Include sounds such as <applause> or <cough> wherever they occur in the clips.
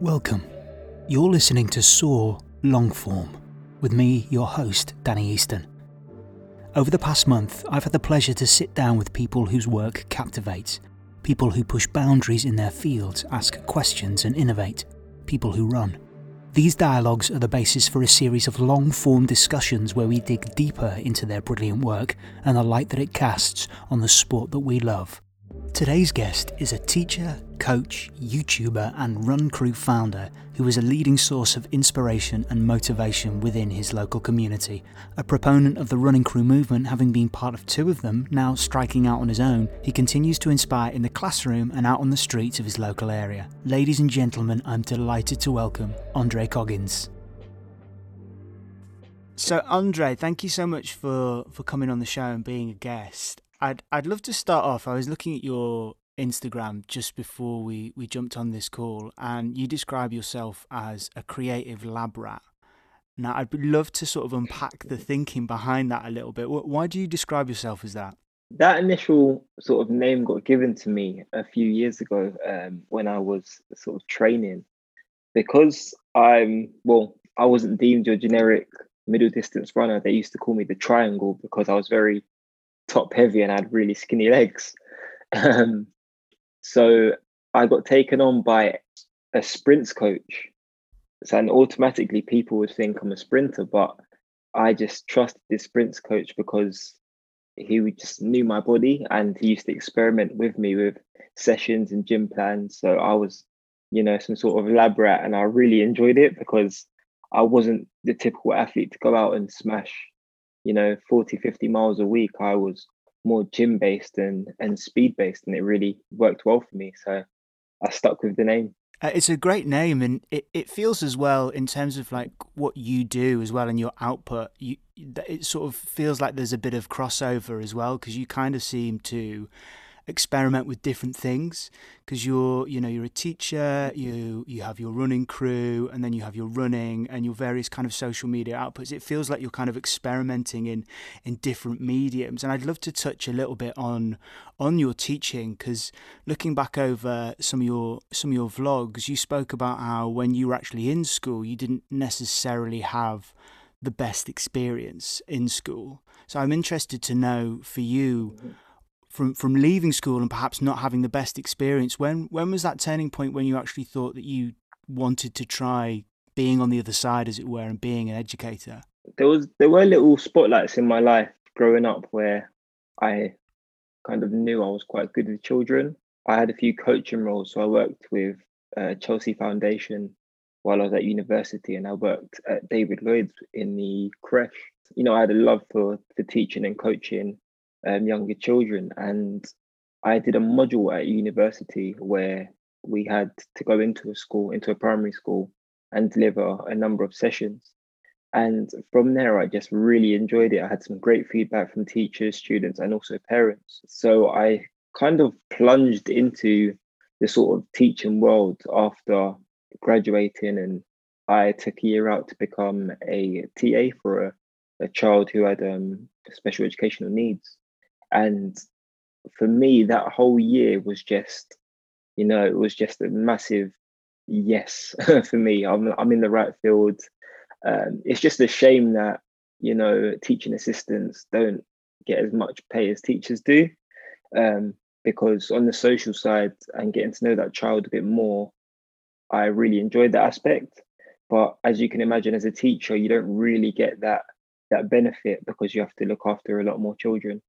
Welcome. You're listening to Soar Longform with me, your host, Danny Easton. Over the past month, I've had the pleasure to sit down with people whose work captivates, people who push boundaries in their fields, ask questions, and innovate, people who run. These dialogues are the basis for a series of long form discussions where we dig deeper into their brilliant work and the light that it casts on the sport that we love. Today's guest is a teacher, coach, YouTuber, and Run Crew founder who is a leading source of inspiration and motivation within his local community. A proponent of the Running Crew movement, having been part of two of them, now striking out on his own, he continues to inspire in the classroom and out on the streets of his local area. Ladies and gentlemen, I'm delighted to welcome Andre Coggins. So, Andre, thank you so much for, for coming on the show and being a guest. I'd I'd love to start off. I was looking at your Instagram just before we, we jumped on this call, and you describe yourself as a creative lab rat. Now, I'd love to sort of unpack the thinking behind that a little bit. Why do you describe yourself as that? That initial sort of name got given to me a few years ago um, when I was sort of training, because I'm well, I wasn't deemed your generic middle distance runner. They used to call me the triangle because I was very top heavy and I had really skinny legs. Um, so I got taken on by a sprints coach. So, and automatically people would think I'm a sprinter, but I just trusted this sprints coach because he just knew my body and he used to experiment with me with sessions and gym plans. So I was, you know, some sort of lab rat and I really enjoyed it because I wasn't the typical athlete to go out and smash you know 40 50 miles a week i was more gym based and and speed based and it really worked well for me. So i stuck with the name. Uh, it's a great name and it, it feels as well in terms of like what you do as well and your output you it sort of feels like there's a bit of crossover as well because you kind of seem to experiment with different things because you're you know you're a teacher you you have your running crew and then you have your running and your various kind of social media outputs. It feels like you're kind of experimenting in in different mediums. And I'd love to touch a little bit on on your teaching because looking back over some of your some of your vlogs you spoke about how when you were actually in school you didn't necessarily have the best experience in school. So I'm interested to know for you mm-hmm from from leaving school and perhaps not having the best experience when when was that turning point when you actually thought that you wanted to try being on the other side as it were and being an educator? There was there were little spotlights in my life growing up where i kind of knew i was quite good with children. I had a few coaching roles so i worked with uh, chelsea foundation while i was at university and i worked at david lloyd's in the creche. You know i had a love for for teaching and coaching um, younger children. And I did a module at university where we had to go into a school, into a primary school, and deliver a number of sessions. And from there, I just really enjoyed it. I had some great feedback from teachers, students, and also parents. So I kind of plunged into the sort of teaching world after graduating. And I took a year out to become a TA for a, a child who had um, special educational needs. And for me, that whole year was just, you know, it was just a massive yes <laughs> for me. I'm I'm in the right field. Um, it's just a shame that you know teaching assistants don't get as much pay as teachers do, um, because on the social side and getting to know that child a bit more, I really enjoyed that aspect. But as you can imagine, as a teacher, you don't really get that that benefit because you have to look after a lot more children.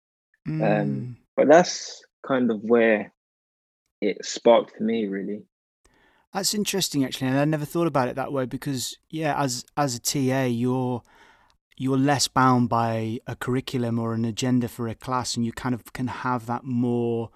Um, mm. Um, but that's kind of where it sparked for me, really. That's interesting, actually, and I never thought about it that way because, yeah, as as a TA, you're you're less bound by a curriculum or an agenda for a class, and you kind of can have that more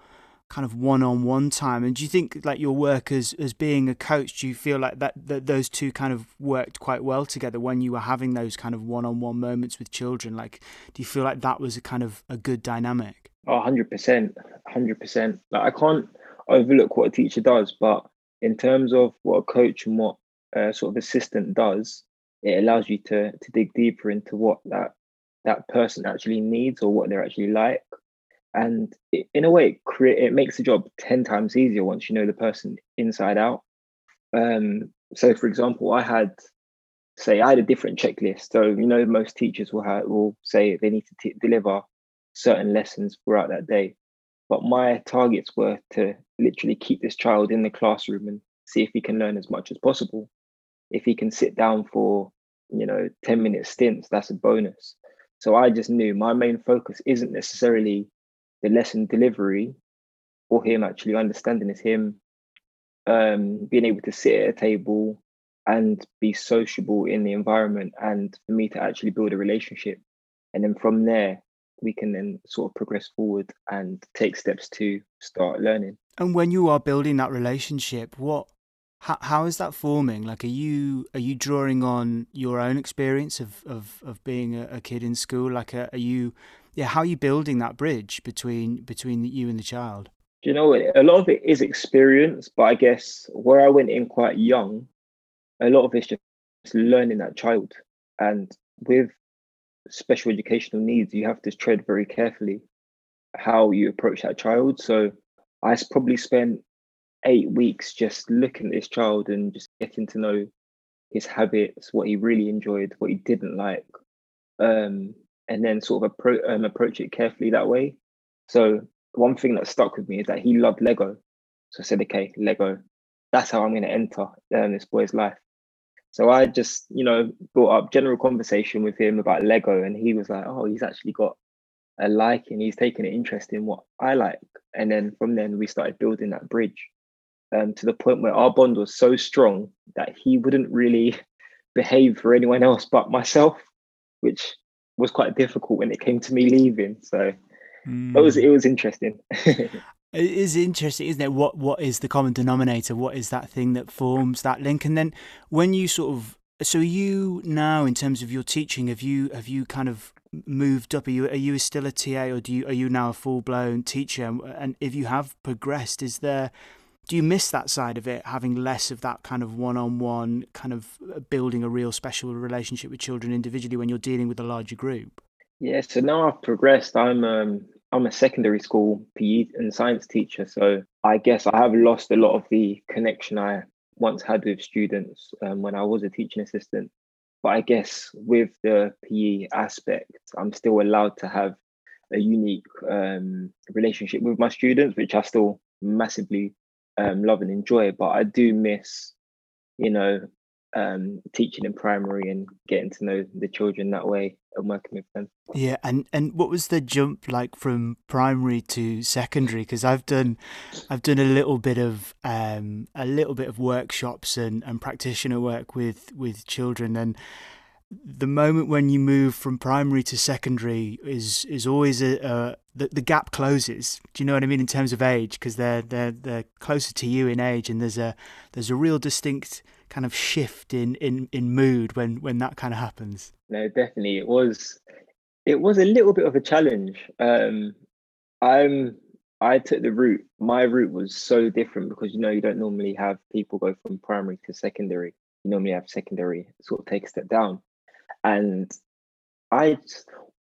kind of one-on-one time? And do you think like your work as as being a coach do you feel like that, that those two kind of worked quite well together when you were having those kind of one-on-one moments with children? Like do you feel like that was a kind of a good dynamic? Oh 100% 100% like i can't overlook what a teacher does but in terms of what a coach and what a sort of assistant does it allows you to to dig deeper into what that that person actually needs or what they're actually like and in a way it, it makes the job 10 times easier once you know the person inside out um, so for example, I had say I had a different checklist. So you know, most teachers will have will say they need to t- deliver certain lessons throughout that day. But my targets were to literally keep this child in the classroom and see if he can learn as much as possible. If he can sit down for, you know, 10 minute stints, that's a bonus. So I just knew my main focus isn't necessarily the lesson delivery or him actually understanding is him um, being able to sit at a table and be sociable in the environment and for me to actually build a relationship. And then from there, we can then sort of progress forward and take steps to start learning. And when you are building that relationship, what how, how is that forming? Like, are you are you drawing on your own experience of of, of being a, a kid in school? Like, are, are you yeah? How are you building that bridge between between you and the child? You know? A lot of it is experience, but I guess where I went in quite young, a lot of it's just learning that child. And with special educational needs, you have to tread very carefully how you approach that child. So I probably spent eight weeks just looking at this child and just getting to know his habits, what he really enjoyed, what he didn't like, um, and then sort of appro- um, approach it carefully that way. So one thing that stuck with me is that he loved Lego. So I said, okay, Lego, that's how I'm going to enter um, this boy's life. So I just, you know, brought up general conversation with him about Lego, and he was like, "Oh, he's actually got a liking. He's taken an interest in what I like." And then from then we started building that bridge, um, to the point where our bond was so strong that he wouldn't really <laughs> behave for anyone else but myself, which was quite difficult when it came to me leaving. So mm. it was it was interesting. <laughs> It is interesting, isn't it? What what is the common denominator? What is that thing that forms that link? And then when you sort of so you now in terms of your teaching, have you have you kind of moved up? Are you are you still a TA or do you are you now a full blown teacher? And if you have progressed, is there do you miss that side of it, having less of that kind of one on one, kind of uh, building a real special relationship with children individually when you're dealing with a larger group? Yeah, so now I've progressed. I'm um, I'm a secondary school PE and science teacher, so I guess I have lost a lot of the connection I once had with students um, when I was a teaching assistant. But I guess with the PE aspect, I'm still allowed to have a unique um, relationship with my students, which I still massively um, love and enjoy. But I do miss, you know, um, teaching in primary and getting to know the children that way and working with them. Yeah, and and what was the jump like from primary to secondary? Because I've done, I've done a little bit of um, a little bit of workshops and, and practitioner work with with children and the moment when you move from primary to secondary is is always a, a the, the gap closes. Do you know what I mean? In terms of age? Because they're they're they're closer to you in age, and there's a there's a real distinct kind of shift in in in mood when when that kind of happens. No definitely. It was it was a little bit of a challenge. Um i'm i took the route my route was so different because you know you don't normally have people go from primary to secondary. You normally have secondary sort of take a step down and i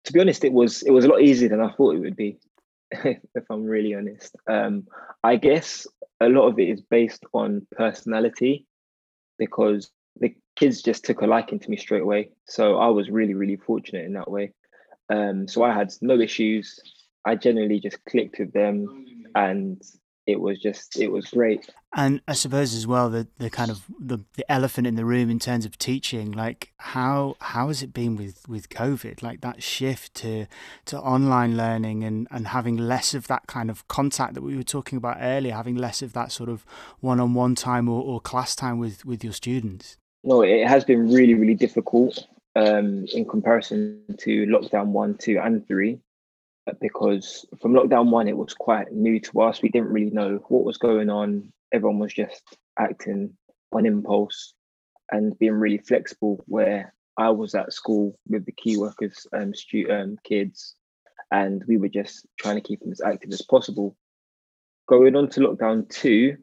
to be honest it was it was a lot easier than i thought it would be <laughs> if i'm really honest um i guess a lot of it is based on personality because the kids just took a liking to me straight away. So I was really, really fortunate in that way. Um, so I had no issues. I generally just clicked with them and it was just it was great. And i suppose as well the the kind of the, the elephant in the room in terms of teaching like how how has it been with with covid? Like that shift to to online learning and and having less of that kind of contact that we were talking about earlier having less of that sort of one-on-one time or, or class time with with your students? No it has been really really difficult um in comparison to lockdown one two and three because from lockdown one, it was quite new to us. We didn't really know what was going on. Everyone was just acting on impulse and being really flexible. Where I was at school with the key workers, um, stu- um, kids, and we were just trying to keep them as active as possible. Going on to lockdown two,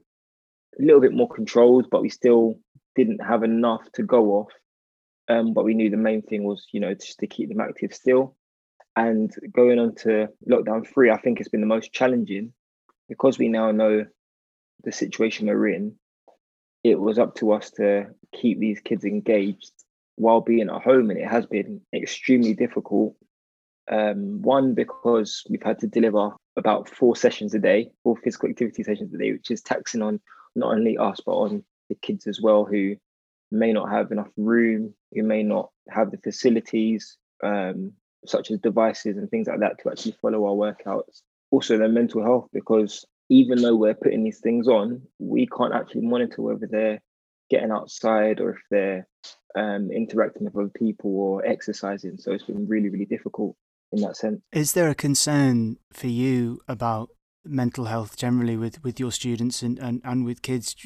a little bit more controlled, but we still didn't have enough to go off. Um, but we knew the main thing was, you know, just to keep them active still. And going on to lockdown three, I think it's been the most challenging because we now know the situation we're in. it was up to us to keep these kids engaged while being at home, and it has been extremely difficult. Um, one because we've had to deliver about four sessions a day, four physical activity sessions a day, which is taxing on not only us but on the kids as well, who may not have enough room, who may not have the facilities, um, such as devices and things like that, to actually follow our workouts. Also, their mental health, because even though we're putting these things on, we can't actually monitor whether they're getting outside or if they're um, interacting with other people or exercising. So it's been really, really difficult in that sense. Is there a concern for you about mental health generally with, with your students and, and, and with kids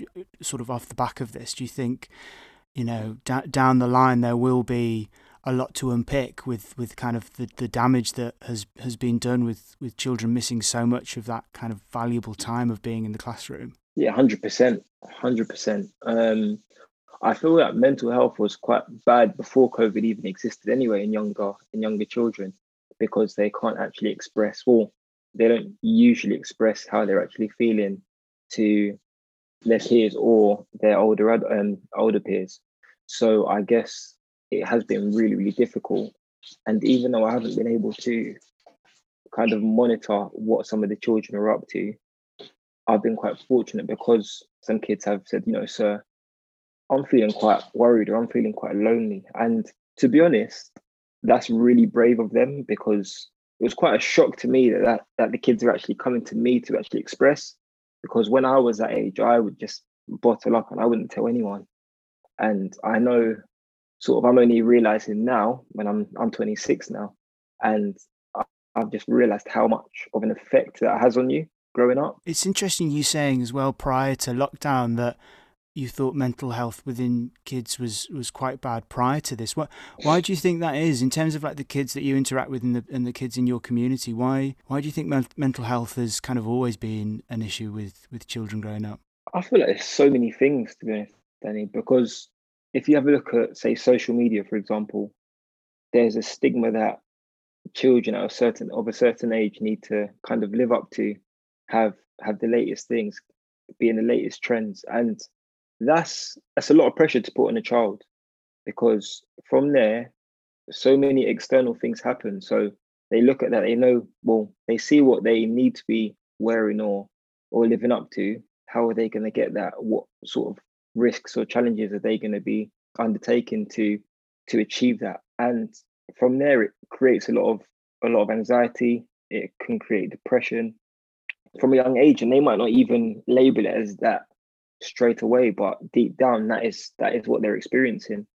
sort of off the back of this? Do you think, you know, d- down the line there will be a lot to unpick with, with kind of the, the damage that has, has been done with, with children missing so much of that kind of valuable time of being in the classroom? Yeah, hundred percent, hundred percent. Um, I feel that mental health was quite bad before COVID even existed anyway in younger in younger children because they can't actually express well, they don't usually express how they're actually feeling to their peers or their older um, older peers. So I guess it has been really, really difficult. And even though I haven't been able to kind of monitor what some of the children are up to, I've been quite fortunate because some kids have said, you know, sir, I'm feeling quite worried or I'm feeling quite lonely. And to be honest, that's really brave of them because it was quite a shock to me that, that that the kids are actually coming to me to actually express. Because when I was that age, I would just bottle up and I wouldn't tell anyone. And I know sort of I'm only realizing now when I'm I'm 26 now, and I've just realized how much of an effect that has on you growing up. It's interesting you saying as well prior to lockdown that you thought mental health within kids was was quite bad prior to this. What why do you think that is in terms of like the kids that you interact with and the and the kids in your community? Why why do you think men- mental health has kind of always been an issue with with children growing up? I feel like there's so many things to be honest, Danny, because if you have a look at, say, social media, for example, there's a stigma that children at a certain of a certain age need to kind of live up to, have have the latest things, be in the latest trends, and that's that's a lot of pressure to put on a child, because from there, so many external things happen. So they look at that, they know, well, they see what they need to be wearing or or living up to. How are they going to get that? What sort of risks or challenges are they going to be undertaking to to achieve that. And from there it creates a lot of a lot of anxiety. It can create depression. From a young age and they might not even label it as that straight away but deep down that is that is what they're experiencing.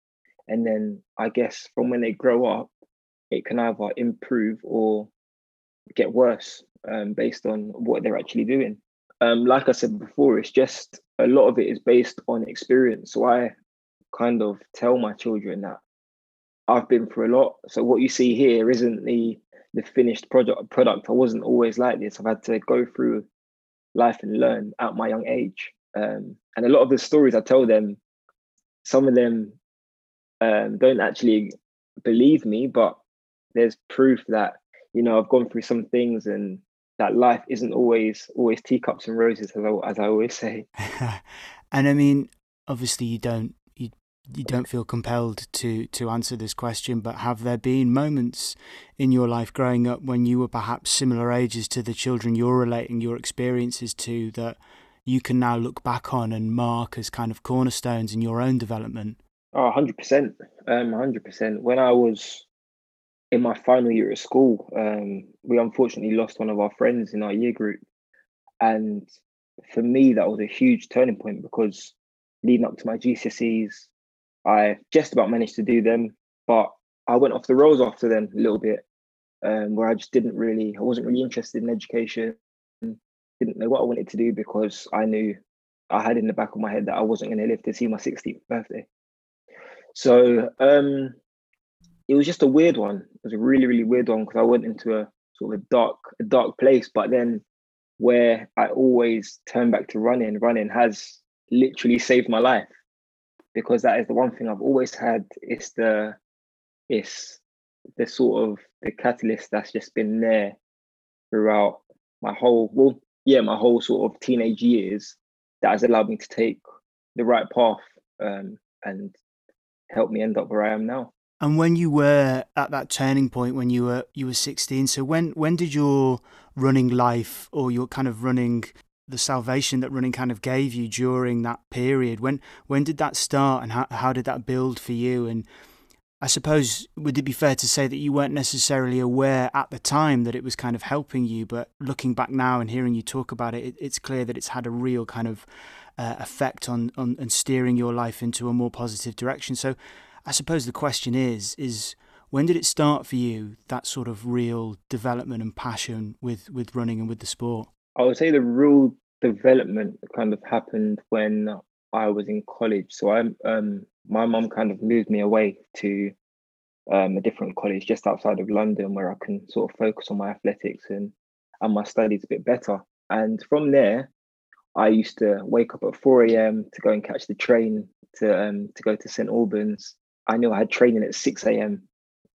And then i guess from when they grow up it can either improve or get worse um, based on what they're actually doing um, like I said before, it's just a lot of it is based on experience. So I kind of tell my children that I've been through a lot. So what you see here isn't the the finished product product. I wasn't always like this. I've had to go through life and learn at my young age. Um, and a lot of the stories I tell them, some of them um, don't actually believe me, but there's proof that you know I've gone through some things and that life isn't always always teacups and roses, as I, as I always say. <laughs> and I mean, obviously, you don't you you don't feel compelled to to answer this question, but have there been moments in your life growing up when you were perhaps similar ages to the children you're relating your experiences to that you can now look back on and mark as kind of cornerstones in your own development? Oh, 100%. Um, 100%. When I was in my final year at school, um, we unfortunately lost one of our friends in our year group. And for me, that was a huge turning point because leading up to my GCSEs, I just about managed to do them, but I went off the rails after them a little bit, um, where I just didn't really, I wasn't really interested in education, didn't know what I wanted to do because I knew I had in the back of my head that I wasn't going to live to see my 16th birthday. So um, it was just a weird one. It was a really, really weird one because I went into a sort of a dark, a dark place. But then where I always turn back to running, running has literally saved my life because that is the one thing I've always had. It's the it's the sort of the catalyst that's just been there throughout my whole well, yeah, my whole sort of teenage years that has allowed me to take the right path um, and help me end up where I am now. And when you were at that turning point when you were you were 16, so when when did your running life or your kind of running the salvation that running kind of gave you during that period when when did that start and how how did that build for you and I suppose would it be fair to say that you weren't necessarily aware at the time that it was kind of helping you, but looking back now and hearing you talk about it, it it's clear that it's had a real kind of uh, effect on, on and steering your life into a more positive direction. So, I suppose the question is is when did it start for you that sort of real development and passion with with running and with the sport? I would say the real development kind of happened when I was in college. So I'm um my mum kind of moved me away to um, a different college just outside of London where I can sort of focus on my athletics and and my studies a bit better. And from there, I used to wake up at 4 a.m. to go and catch the train to um, to go to St Albans. I knew I had training at 6 a.m.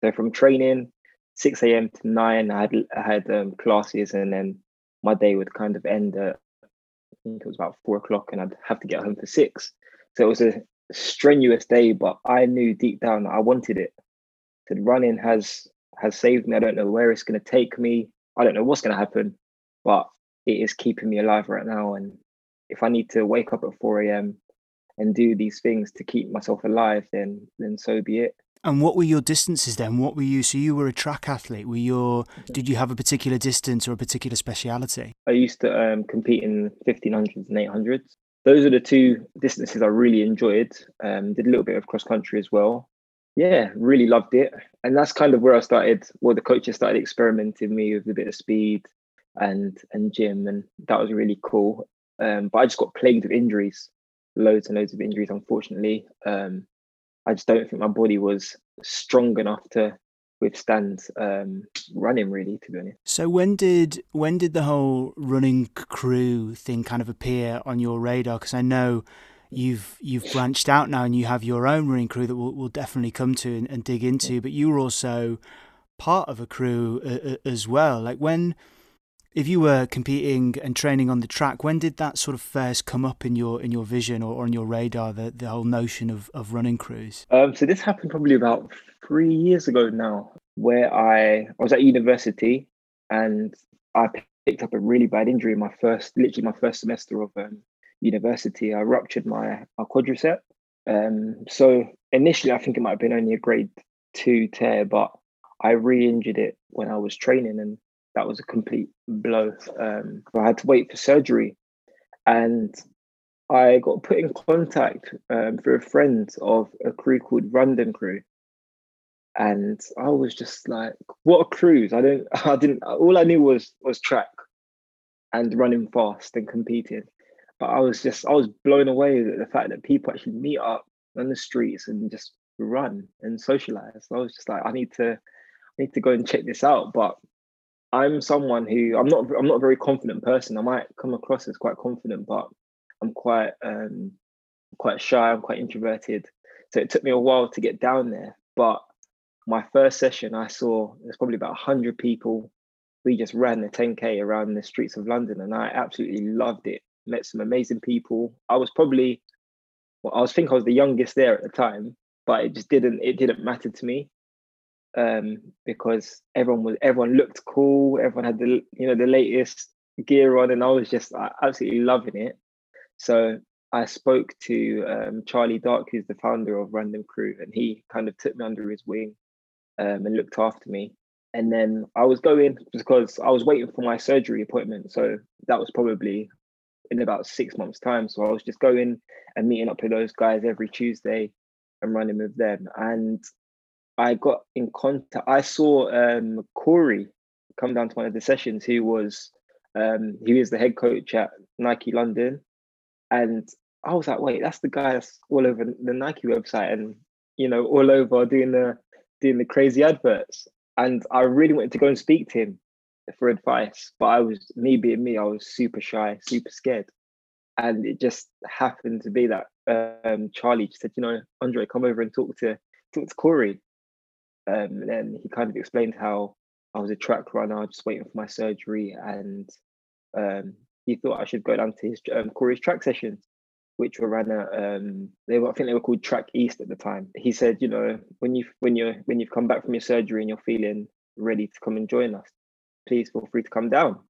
So from training 6 a.m. to 9, I had I had um, classes, and then my day would kind of end at I think it was about four o'clock, and I'd have to get home for six. So it was a strenuous day, but I knew deep down that I wanted it. So running has has saved me. I don't know where it's going to take me. I don't know what's going to happen, but it is keeping me alive right now. And if I need to wake up at 4 a.m. and do these things to keep myself alive, then then so be it. And what were your distances then? What were you? So you were a track athlete. Were your? Did you have a particular distance or a particular speciality? I used to um, compete in 1500s and 800s those are the two distances I really enjoyed. Um, did a little bit of cross country as well. Yeah, really loved it, and that's kind of where I started. Well, the coaches started experimenting me with a bit of speed and and gym, and that was really cool. Um, but I just got plagued with injuries, loads and loads of injuries. Unfortunately, um, I just don't think my body was strong enough to withstand um, running really to be honest. So when did when did the whole running crew thing kind of appear on your radar? Because i know you've you've branched out now and you have your own running crew that we'll, we'll definitely come to and, and dig into but you were also part of a crew uh, uh, as well. Like when if you were competing and training on the track when did that sort of first come up in your in your vision or, or on your radar the, the whole notion of, of running crews um, so this happened probably about three years ago now, where I, I was at university and I picked up a really bad injury in my first, literally my first semester of um, university. I ruptured my, my quadricep. Um, so initially, I think it might have been only a grade two tear, but I re-injured it when I was training, and that was a complete blow. Um, I had to wait for surgery, and I got put in contact um, through a friend of a crew called Run Dem Crew, and I was just like, "What a cruise!" I don't, <laughs> I didn't. All I knew was was track and running fast and competing. But I was just, I was blown away at the fact that people actually meet up on the streets and just run and socialize. I was just like, I need to, I need to go and check this out. But I'm someone who I'm not, I'm not a very confident person. I might come across as quite confident, but I'm quite, um, quite shy. I'm quite introverted. So it took me a while to get down there. But my first session, I saw there's probably about 100 people. We just ran the 10K around the streets of London and I absolutely loved it. Met some amazing people. I was probably, well, I was think I was the youngest there at the time, but it just didn't, it didn't matter to me um, because everyone was, everyone looked cool. Everyone had the, you know, the latest gear on and I was just absolutely loving it. So I spoke to um, Charlie Dark, who's the founder of Run Dem Crew, and he kind of took me under his wing um, and looked after me. And then I was going because I was waiting for my surgery appointment. So that was probably in about six months' time. So I was just going and meeting up with those guys every Tuesday and running with them. And I got in contact. I saw um, Corey come down to one of the sessions. He was um, he was the head coach at Nike London, and I was like, wait, that's the guy that's all over the Nike website and you know all over doing the doing the crazy adverts. And I really wanted to go and speak to him for advice, but I was me being me, I was super shy, super scared. And it just happened to be that um, Charlie just said, you know, Andre, come over and talk to talk to Corey. Um, and then he kind of explained how I was a track runner, just waiting for my surgery, and um, he thought I should go down to his um, Corey's track sessions. which were ran at um, they were I think they were called Track East at the time. He said, you know, when you when you're when you've come back from your surgery and you're feeling ready to come and join us, please feel free to come down.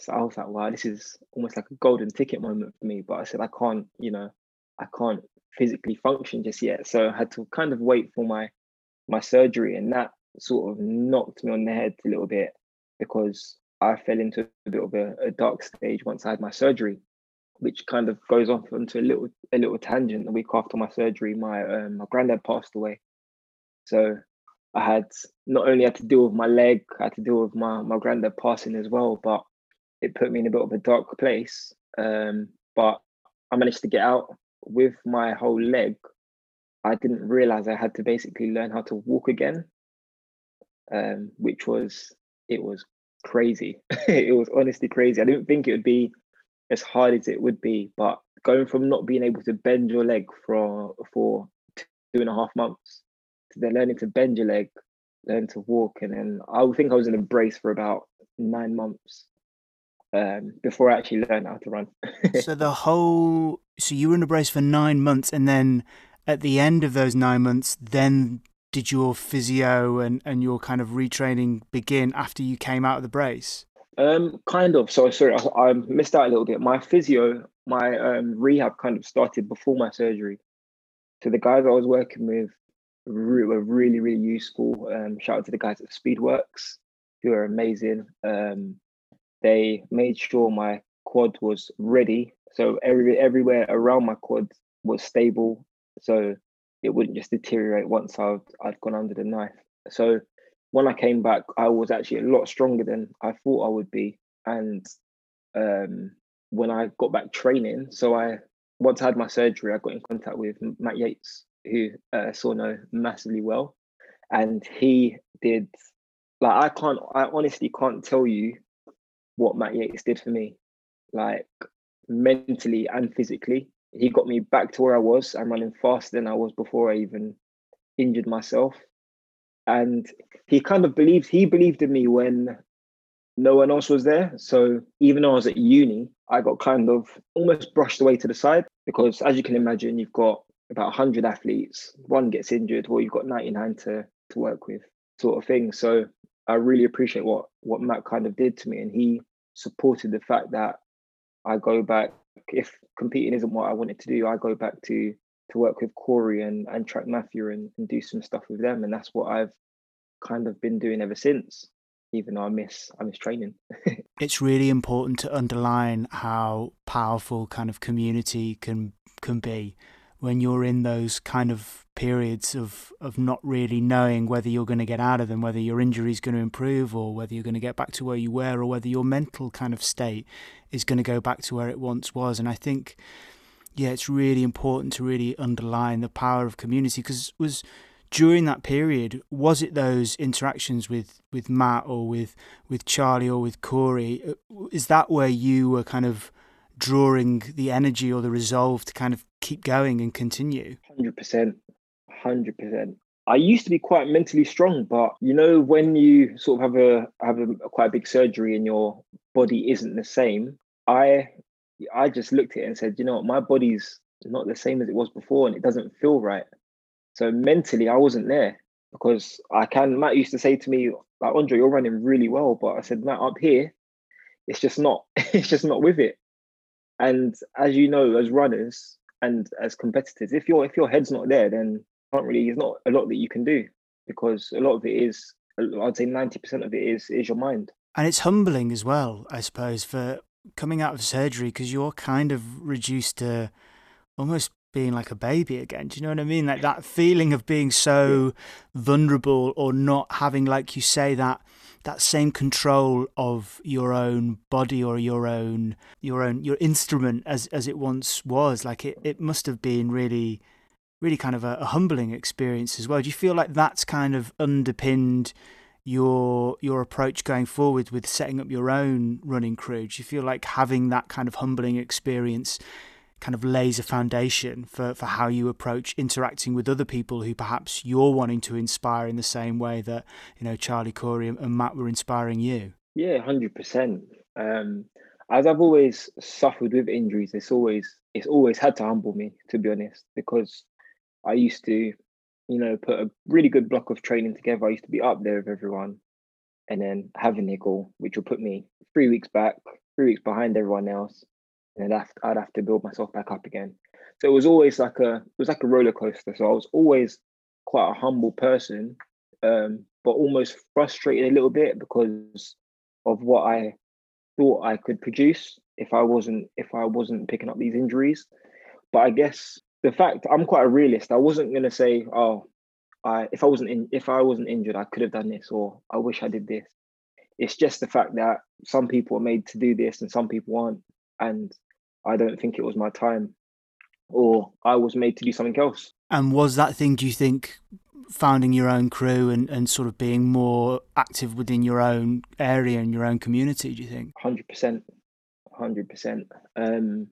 So I was like, wow, this is almost like a golden ticket moment for me. But I said, I can't, you know, I can't physically function just yet. So I had to kind of wait for my my surgery, and that sort of knocked me on the head a little bit because I fell into a bit of a, a dark stage once I had my surgery, which kind of goes off onto a little a little tangent. The week after my surgery, my um, my granddad passed away, so I had not only had to deal with my leg, I had to deal with my my granddad passing as well, but it put me in a bit of a dark place. Um, but I managed to get out with my whole leg. I didn't realize I had to basically learn how to walk again, um, which was it was crazy. <laughs> it was honestly crazy. I didn't think it would be as hard as it would be, but going from not being able to bend your leg for for two and a half months to then learning to bend your leg, learn to walk, and then I think I was in a brace for about nine months um, before I actually learned how to run. <laughs> so the whole, so you were in a brace for nine months, and then at the end of those nine months, then did your physio and, and your kind of retraining begin after you came out of the brace? Um, kind of. So sorry, I, I missed out a little bit. My physio, my um, rehab kind of started before my surgery. So the guys I was working with were really, really useful. Um, shout out to the guys at Speedworks, who are amazing. Um, they made sure my quad was ready. So every everywhere around my quad was stable. So it wouldn't just deteriorate once I'd I'd gone under the knife. So when I came back, I was actually a lot stronger than I thought I would be. And um, when I got back training, so I once I had my surgery, I got in contact with Matt Yates, who uh, no massively well, and he did like I can't, I honestly can't tell you what Matt Yates did for me, like mentally and physically. He got me back to where I was. I'm running faster than I was before I even injured myself. And he kind of believed he believed in me when no one else was there. So even though I was at uni, I got kind of almost brushed away to the side because as you can imagine, you've got about 100 athletes, one gets injured, well, you've got 99 to, to work with, sort of thing. So I really appreciate what what Matt kind of did to me, and he supported the fact that I go back. If competing isn't what I wanted to do, I go back to to work with Corey and and Track Mafia and, and do some stuff with them, and that's what I've kind of been doing ever since. Even though I miss I miss training. <laughs> it's really important to underline how powerful kind of community can can be when you're in those kind of periods of, of not really knowing whether you're going to get out of them, whether your injury is going to improve or whether you're going to get back to where you were or whether your mental kind of state is going to go back to where it once was. And I think, yeah, it's really important to really underline the power of community because was during that period, was it those interactions with, with Matt or with, with Charlie or with Corey? Uh, is that where you were kind of drawing the energy or the resolve to kind of keep going and continue? 100%. 100%. I used to be quite mentally strong, but you know when you sort of have a have a, a quite a big surgery and your body isn't the same, I I just looked at it and said, you know what, my body's not the same as it was before and it doesn't feel right. So mentally I wasn't there because I can Matt used to say to me, like Andre, you're running really well. But I said, Matt, up here, it's just not, <laughs> it's just not with it. And as you know, as runners and as competitors, if your if your head's not there, then can't really. There's not a lot that you can do because a lot of it is. I'd say ninety percent of it is is your mind. And it's humbling as well, I suppose, for coming out of surgery because you're kind of reduced to almost being like a baby again. Do you know what I mean? Like that feeling of being so vulnerable or not having, like you say, that that same control of your own body or your own your own your instrument as as it once was. Like it, it must have been really really kind of a, a humbling experience as well. Do you feel like that's kind of underpinned your your approach going forward with setting up your own running crew? Do you feel like having that kind of humbling experience kind of lays a foundation for, for how you approach interacting with other people who perhaps you're wanting to inspire in the same way that you know Charlie Corey and Matt were inspiring you. Yeah, hundred um, percent. as I've always suffered with injuries, it's always it's always had to humble me, to be honest, because I used to, you know, put a really good block of training together. I used to be up there with everyone, and then have a nickel, which will put me three weeks back, three weeks behind everyone else, and I'd have, I'd have to build myself back up again. So it was always like a it was like a roller coaster. So I was always quite a humble person, um, but almost frustrated a little bit because of what I thought I could produce if I wasn't if I wasn't picking up these injuries. But I guess the fact I'm quite a realist. I wasn't gonna say, oh, I if I wasn't in if I wasn't injured, I could have done this, or I wish I did this. It's just the fact that some people are made to do this and some people aren't, and I don't think it was my time, or I was made to do something else. And was that thing? Do you think founding your own crew and, and sort of being more active within your own area and your own community, do you think? 100%. 100%. Um,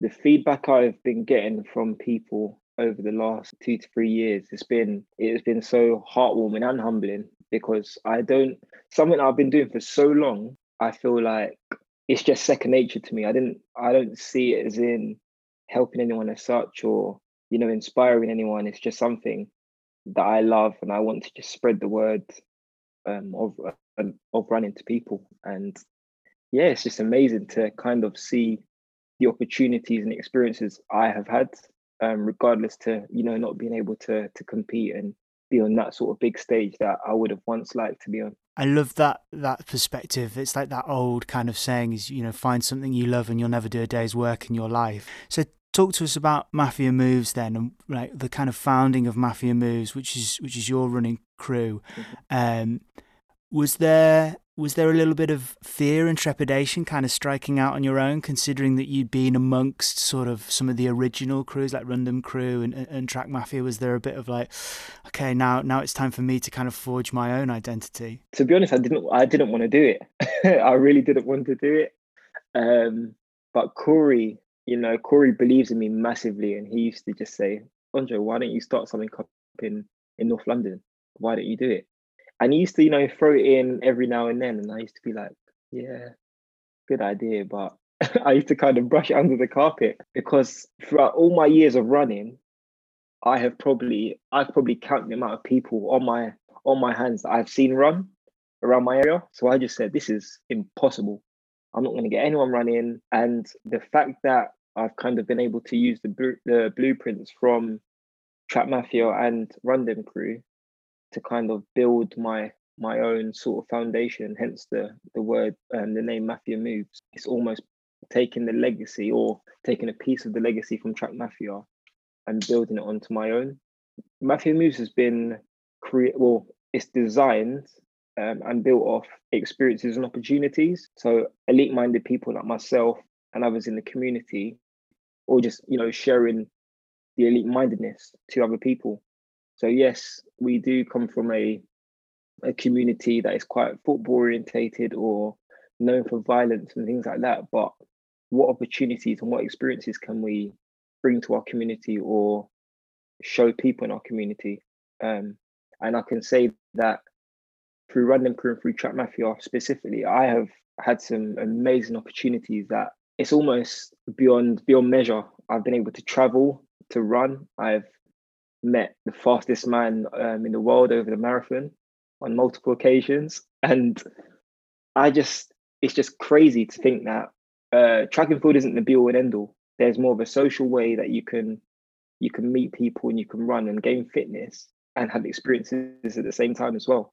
the feedback I've been getting from people over the last two to three years, it's been it has been so heartwarming and humbling because I don't something I've been doing for so long. I feel like it's just second nature to me. I didn't I don't see it as in helping anyone as such or you know inspiring anyone. It's just something that I love, and I want to just spread the word um, of um, of running to people. And yeah, it's just amazing to kind of see the opportunities and experiences I have had, um, regardless to you know not being able to to compete and be on that sort of big stage that I would have once liked to be on. I love that that perspective. It's like that old kind of saying is, you know, find something you love and you'll never do a day's work in your life. So talk to us about Mafia Moves then, and like the kind of founding of Mafia Moves, which is which is your running crew. Mm-hmm. Um, was there was there a little bit of fear and trepidation kind of striking out on your own, considering that you'd been amongst sort of some of the original crews like Run Dem Crew and, and Track Mafia? Was there a bit of like, okay, now now it's time for me to kind of forge my own identity? To be honest, I didn't I didn't want to do it. <laughs> I really didn't want to do it. Um, but Corey you know, Corey believes in me massively, and he used to just say, "Andre, why don't you start something up in in North London? Why don't you do it?" And he used to, you know, throw it in every now and then, and I used to be like, "Yeah, good idea," but <laughs> I used to kind of brush it under the carpet because throughout all my years of running, I have probably I've probably counted the amount of people on my on my hands that I've seen run around my area. So I just said, "This is impossible." I'm not going to get anyone running. And the fact that I've kind of been able to use the the blueprints from Track Mafia and Run Dem Crew to kind of build my my own sort of foundation. Hence the the word um, the name Mafia Moves. It's almost taking the legacy or taking a piece of the legacy from Track Mafia and building it onto my own. Mafia Moves has been create well, it's designed um, and built off experiences and opportunities. So elite minded people like myself and others in the community or just you know sharing the elite mindedness to other people so yes we do come from a a community that is quite football orientated or known for violence and things like that but what opportunities and what experiences can we bring to our community or show people in our community um, and i can say that through Run Dem Crew and through Track Mafia specifically i have had some amazing opportunities that it's almost beyond beyond measure. I've been able to travel to run. I've met the fastest man um, in the world over the marathon on multiple occasions, and I just it's just crazy to think that uh, track and field isn't the be all and end all. There's more of a social way that you can you can meet people and you can run and gain fitness and have experiences at the same time as well.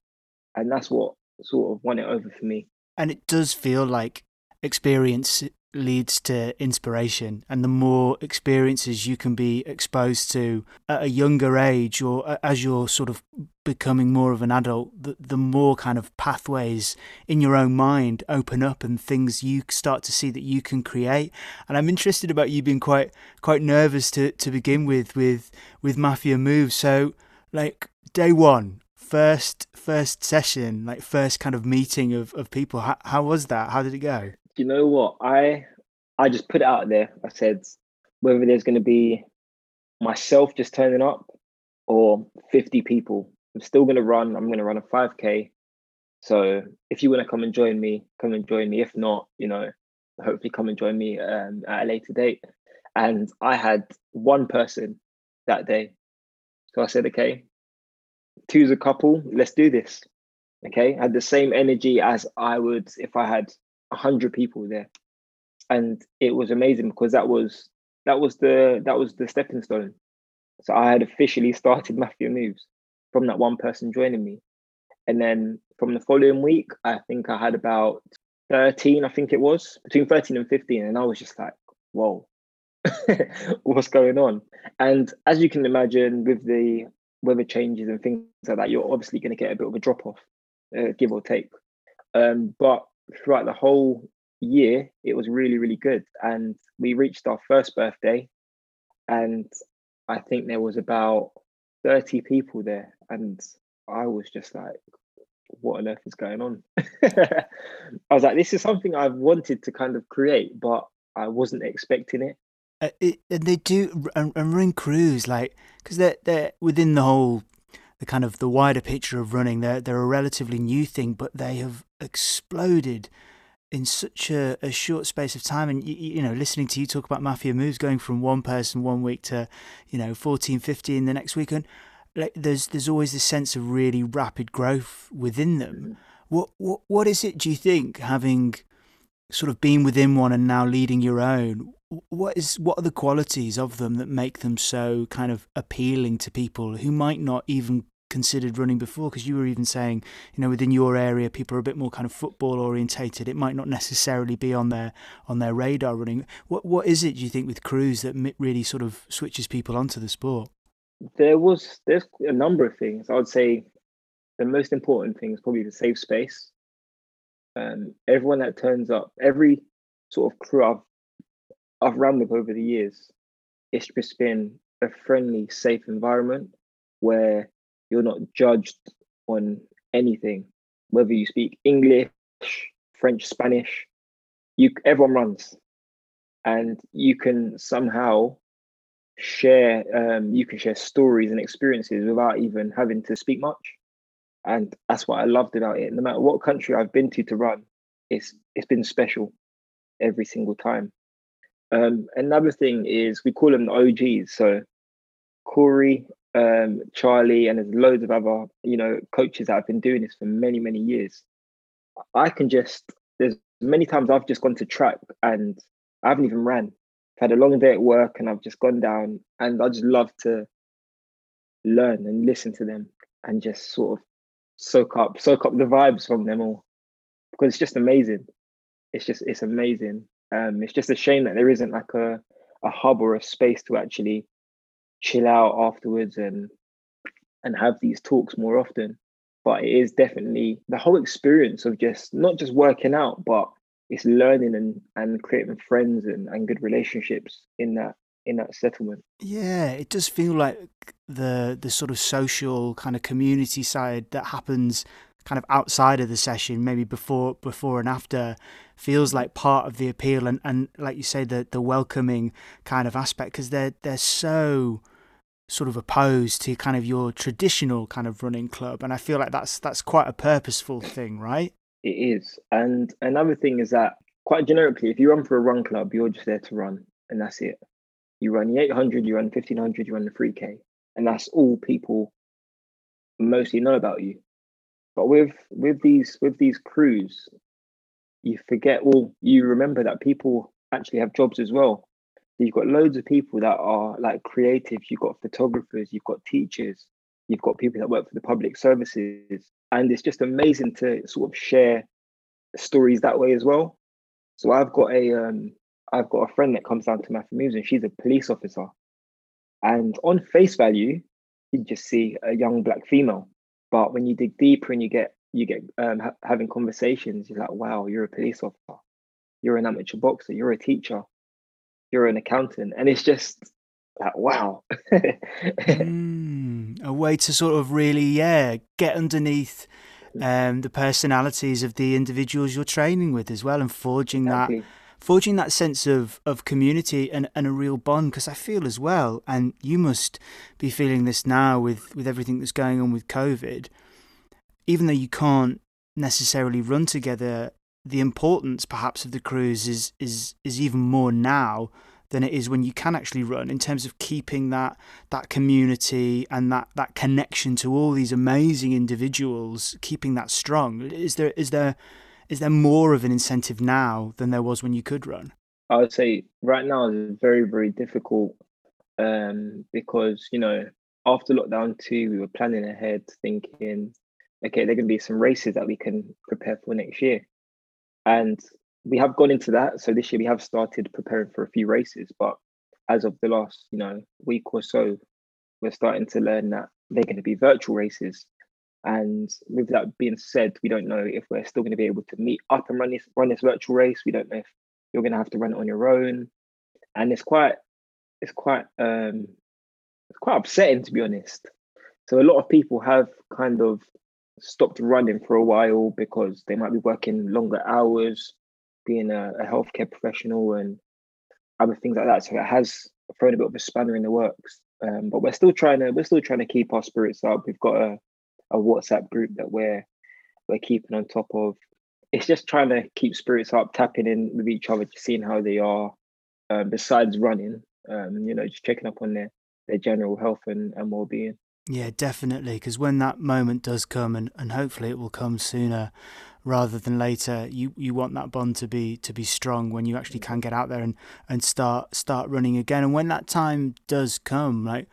And that's what sort of won it over for me. And it does feel like experience leads to inspiration and the more experiences you can be exposed to at a younger age or as you're sort of becoming more of an adult the, the more kind of pathways in your own mind open up and things you start to see that you can create. And i'm interested about you being quite quite nervous to to begin with with with mafia moves so like day one first first session like first kind of meeting of, of people how, how was that? How did it go you know what? I I just put it out there. I said whether there's going to be myself just turning up or 50 people, I'm still going to run. I'm going to run a 5K. So if you want to come and join me, come and join me. If not, you know, hopefully come and join me um, at a later date. And I had one person that day. So I said, okay, two's a couple, let's do this. Okay. I had the same energy as I would if I had a hundred people there. And it was amazing because that was that was the that was the stepping stone. So I had officially started <laughs> Mafia Moves from that one person joining me. And then from the following week, I think I had about 13, I think it was, between 13 and 15. And I was just like, whoa, <laughs> what's going on? And as you can imagine, with the weather changes and things like that, you're obviously going to get a bit of a drop off, uh, give or take. Um, but throughout the whole year, it was really, really good. And we reached our first birthday, and I think there was about 30 people there. And I was just like, what on earth is going on? <laughs> I was like, this is something I've wanted to kind of create, but I wasn't expecting it. Uh, it and they do, and, and running crews, like, because they're, they're within the whole, the kind of the wider picture of running, they're, they're a relatively new thing, but they have exploded in such a, a short space of time. And, you, you know, listening to you talk about Mafia Moves going from one person one week to, you know, 14, 15 the next week. And, like there's there's always this sense of really rapid growth within them. Mm-hmm. What what what is it? Do you think having sort of been within one and now leading your own? What is what are the qualities of them that make them so kind of appealing to people who might not even considered running before because you were even saying you know within your area people are a bit more kind of football orientated it might not necessarily be on their on their radar running what what is it do you think with crews that really sort of switches people onto the sport there was there's a number of things. I would say the most important thing is probably the safe space. Um, everyone that turns up, every sort of crew I've I've run with over the years, it's just been a friendly, safe environment where you're not judged on anything, whether you speak English, French, Spanish. You everyone runs, and you can somehow share um, you can share stories and experiences without even having to speak much. And that's what i loved about it. No matter what country i've been to to run it's it's been special every single time. Um, another thing is we call them the og's so corey um, charlie and there's loads of other you know coaches that have been doing this for many many years i can just there's many times i've just gone to track and i haven't even ran I've had a long day at work and I've just gone down and I just love to learn and listen to them and just sort of soak up soak up the vibes from them all because it's just amazing. It's just it's amazing. Um, it's just a shame that there isn't like a a hub or a space to actually chill out afterwards and and have these talks more often. But it is definitely the whole experience of just not just working out, but it's learning and and creating friends and, and good relationships in that in that settlement. Yeah, it does feel like the the sort of social kind of community side that happens kind of outside of the session, maybe before before and after, feels like part of the appeal and, and like you say the the welcoming kind of aspect because they're they're so sort of opposed to kind of your traditional kind of running club and I feel like that's that's quite a purposeful thing, right? It is. And another thing is that quite generically, if you run for a run club, you're just there to run and that's it. You run the 800, you run 1500, you run the 3K, and that's all people mostly know about you. But with with these with these crews, you forget. Well, you remember that people actually have jobs as well. You've got loads of people that are like creative. You've got photographers. You've got teachers. You've got people that work for the public services and it's just amazing to sort of share stories that way as well. So I've got a um, I've got a friend that comes down to my Moves and she's a police officer, and on face value, you just see a young black female, but when you dig deeper and you get you get um, ha- having conversations, you're like, wow, you're a police officer, you're an amateur boxer, you're a teacher, you're an accountant, and it's just like wow. <laughs> mm a way to sort of really, yeah, get underneath um, the personalities of the individuals you're training with as well, and forging exactly. that forging that sense of, of community and, and a real bond because I feel as well, and you must be feeling this now with, with everything that's going on with COVID, even though you can't necessarily run together the importance perhaps of the crews is is is even more now than it is when you can actually run in terms of keeping that that community and that that connection to all these amazing individuals keeping that strong. Is there is there is there more of an incentive now than there was when you could run? I would say right now is very very difficult um, because you know after lockdown two we were planning ahead thinking okay there are going to be some races that we can prepare for next year and we have gone into that. So this year we have started preparing for a few races, but as of the last, you know, week or so, we're starting to learn that they're going to be virtual races. And with that being said, we don't know if we're still going to be able to meet up and run this run this virtual race. We don't know if you're going to have to run it on your own, and it's quite it's quite um it's quite upsetting to be honest. So a lot of people have kind of stopped running for a while because they might be working longer hours being a, a healthcare professional and other things like that. So it has thrown a bit of a spanner in the works. Um, but we're still trying to we're still trying to keep our spirits up. We've got a, a WhatsApp group that we're we're keeping on top of. It's just trying to keep spirits up, tapping in with each other, just seeing how they are. Um, besides running, um, you know, just checking up on their their general health and, and well being. Yeah, definitely. Because when that moment does come, and, and hopefully it will come sooner rather than later, you, you want that bond to be to be strong when you actually can get out there and, and start start running again. And when that time does come, like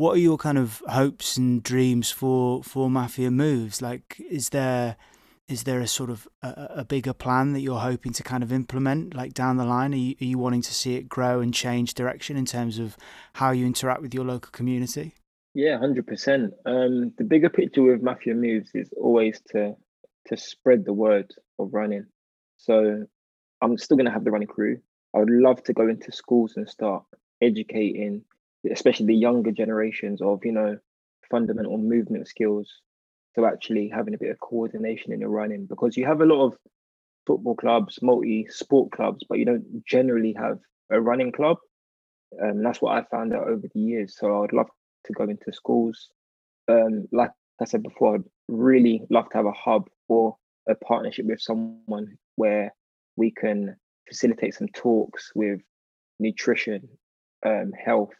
what are your kind of hopes and dreams for for Mafia Moves? Like, is there is there a sort of a, a, bigger plan that you're hoping to kind of implement like down the line are you, are you wanting to see it grow and change direction in terms of how you interact with your local community yeah, hundred percent. Um, the bigger picture with Mafia Moves is always to to spread the word of running. So I'm still gonna have the running crew. I would love to go into schools and start educating, especially the younger generations of you know fundamental movement skills. So actually having a bit of coordination in your running because you have a lot of football clubs, multi sport clubs, but you don't generally have a running club. And um, that's what I found out over the years. So I would love to go into schools. Um, like I said before, I'd really love to have a hub or a partnership with someone where we can facilitate some talks with nutrition, um, health,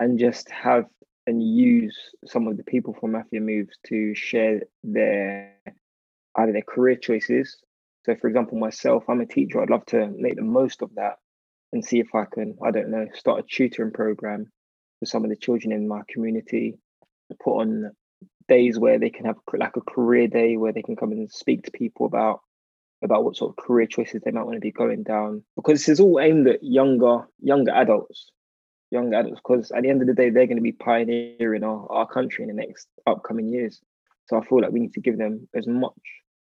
and just have and use some of the people from Mafia Moves to share their either their career choices. So, for example, myself, I'm a teacher. I'd love to make the most of that and see if I can, I don't know, start a tutoring program for some of the children in my community, put on days where they can have like a career day where they can come and speak to people about about what sort of career choices they might want to be going down. Because this is all aimed at younger younger adults young adults because at the end of the day they're going to be pioneering our, our country in the next upcoming years. So i feel like we need to give them as much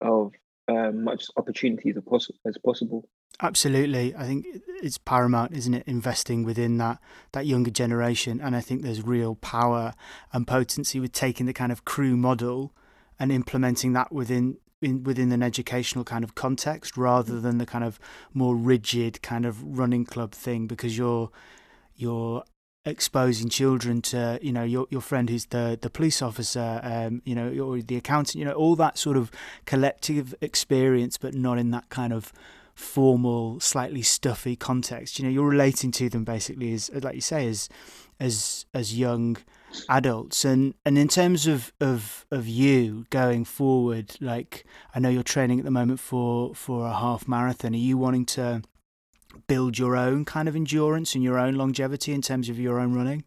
of um, much opportunities as, poss- as possible Absolutely, I think it's paramount, isn't it? Investing within that that younger generation, and I think there's real power and potency with taking the kind of crew model and implementing that within in, within an educational kind of context, rather than the kind of more rigid kind of running club thing, because you're you're exposing children to you know your your friend who's the the police officer um you know or the accountant you know all that sort of collective experience but not in that kind of formal, slightly stuffy context. You know, you're relating to them basically as, like you say, as as as young adults. And and in terms of of of you going forward, like I know you're training at the moment for for a half marathon. Are you wanting to build your own kind of endurance and your own longevity in terms of your own running?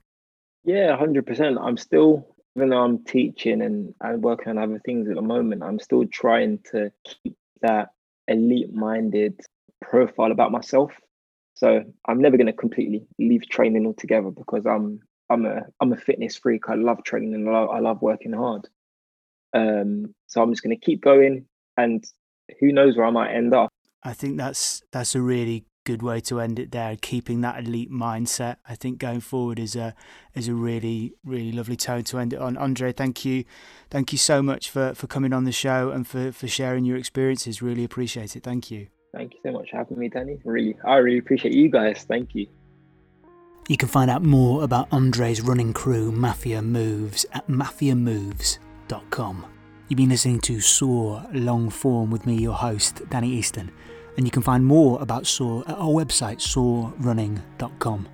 Yeah, hundred percent. I'm still even though I'm teaching and, and working on other things at the moment, I'm still trying to keep that elite minded profile about myself. So I'm never going to completely leave training altogether because I'm I'm a I'm a fitness freak. I love training and I love, I love working hard. Um, so I'm just going to keep going, and who knows where I might end up. I think that's that's a really good way to end it there. Keeping that elite mindset, I think going forward is a is a really really lovely tone to end it on. Andre, thank you, thank you so much for for coming on the show and for for sharing your experiences. Really appreciate it. Thank you. Thank you so much for having me, Danny. Really, I really appreciate you guys. Thank you. You can find out more about Andre's running crew, Mafia Moves, at mafiamoves.com. You've been listening to Soar Long Form with me, your host, Danny Easton, and you can find more about Soar at our website, soarrunning.com.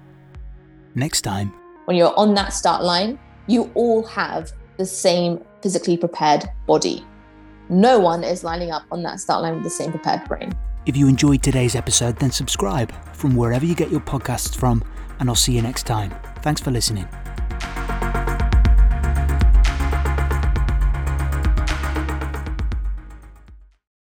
Next time, when you're on that start line, you all have the same physically prepared body. No one is lining up on that start line with the same prepared brain. If you enjoyed today's episode, then subscribe from wherever you get your podcasts from, and I'll see you next time. Thanks for listening.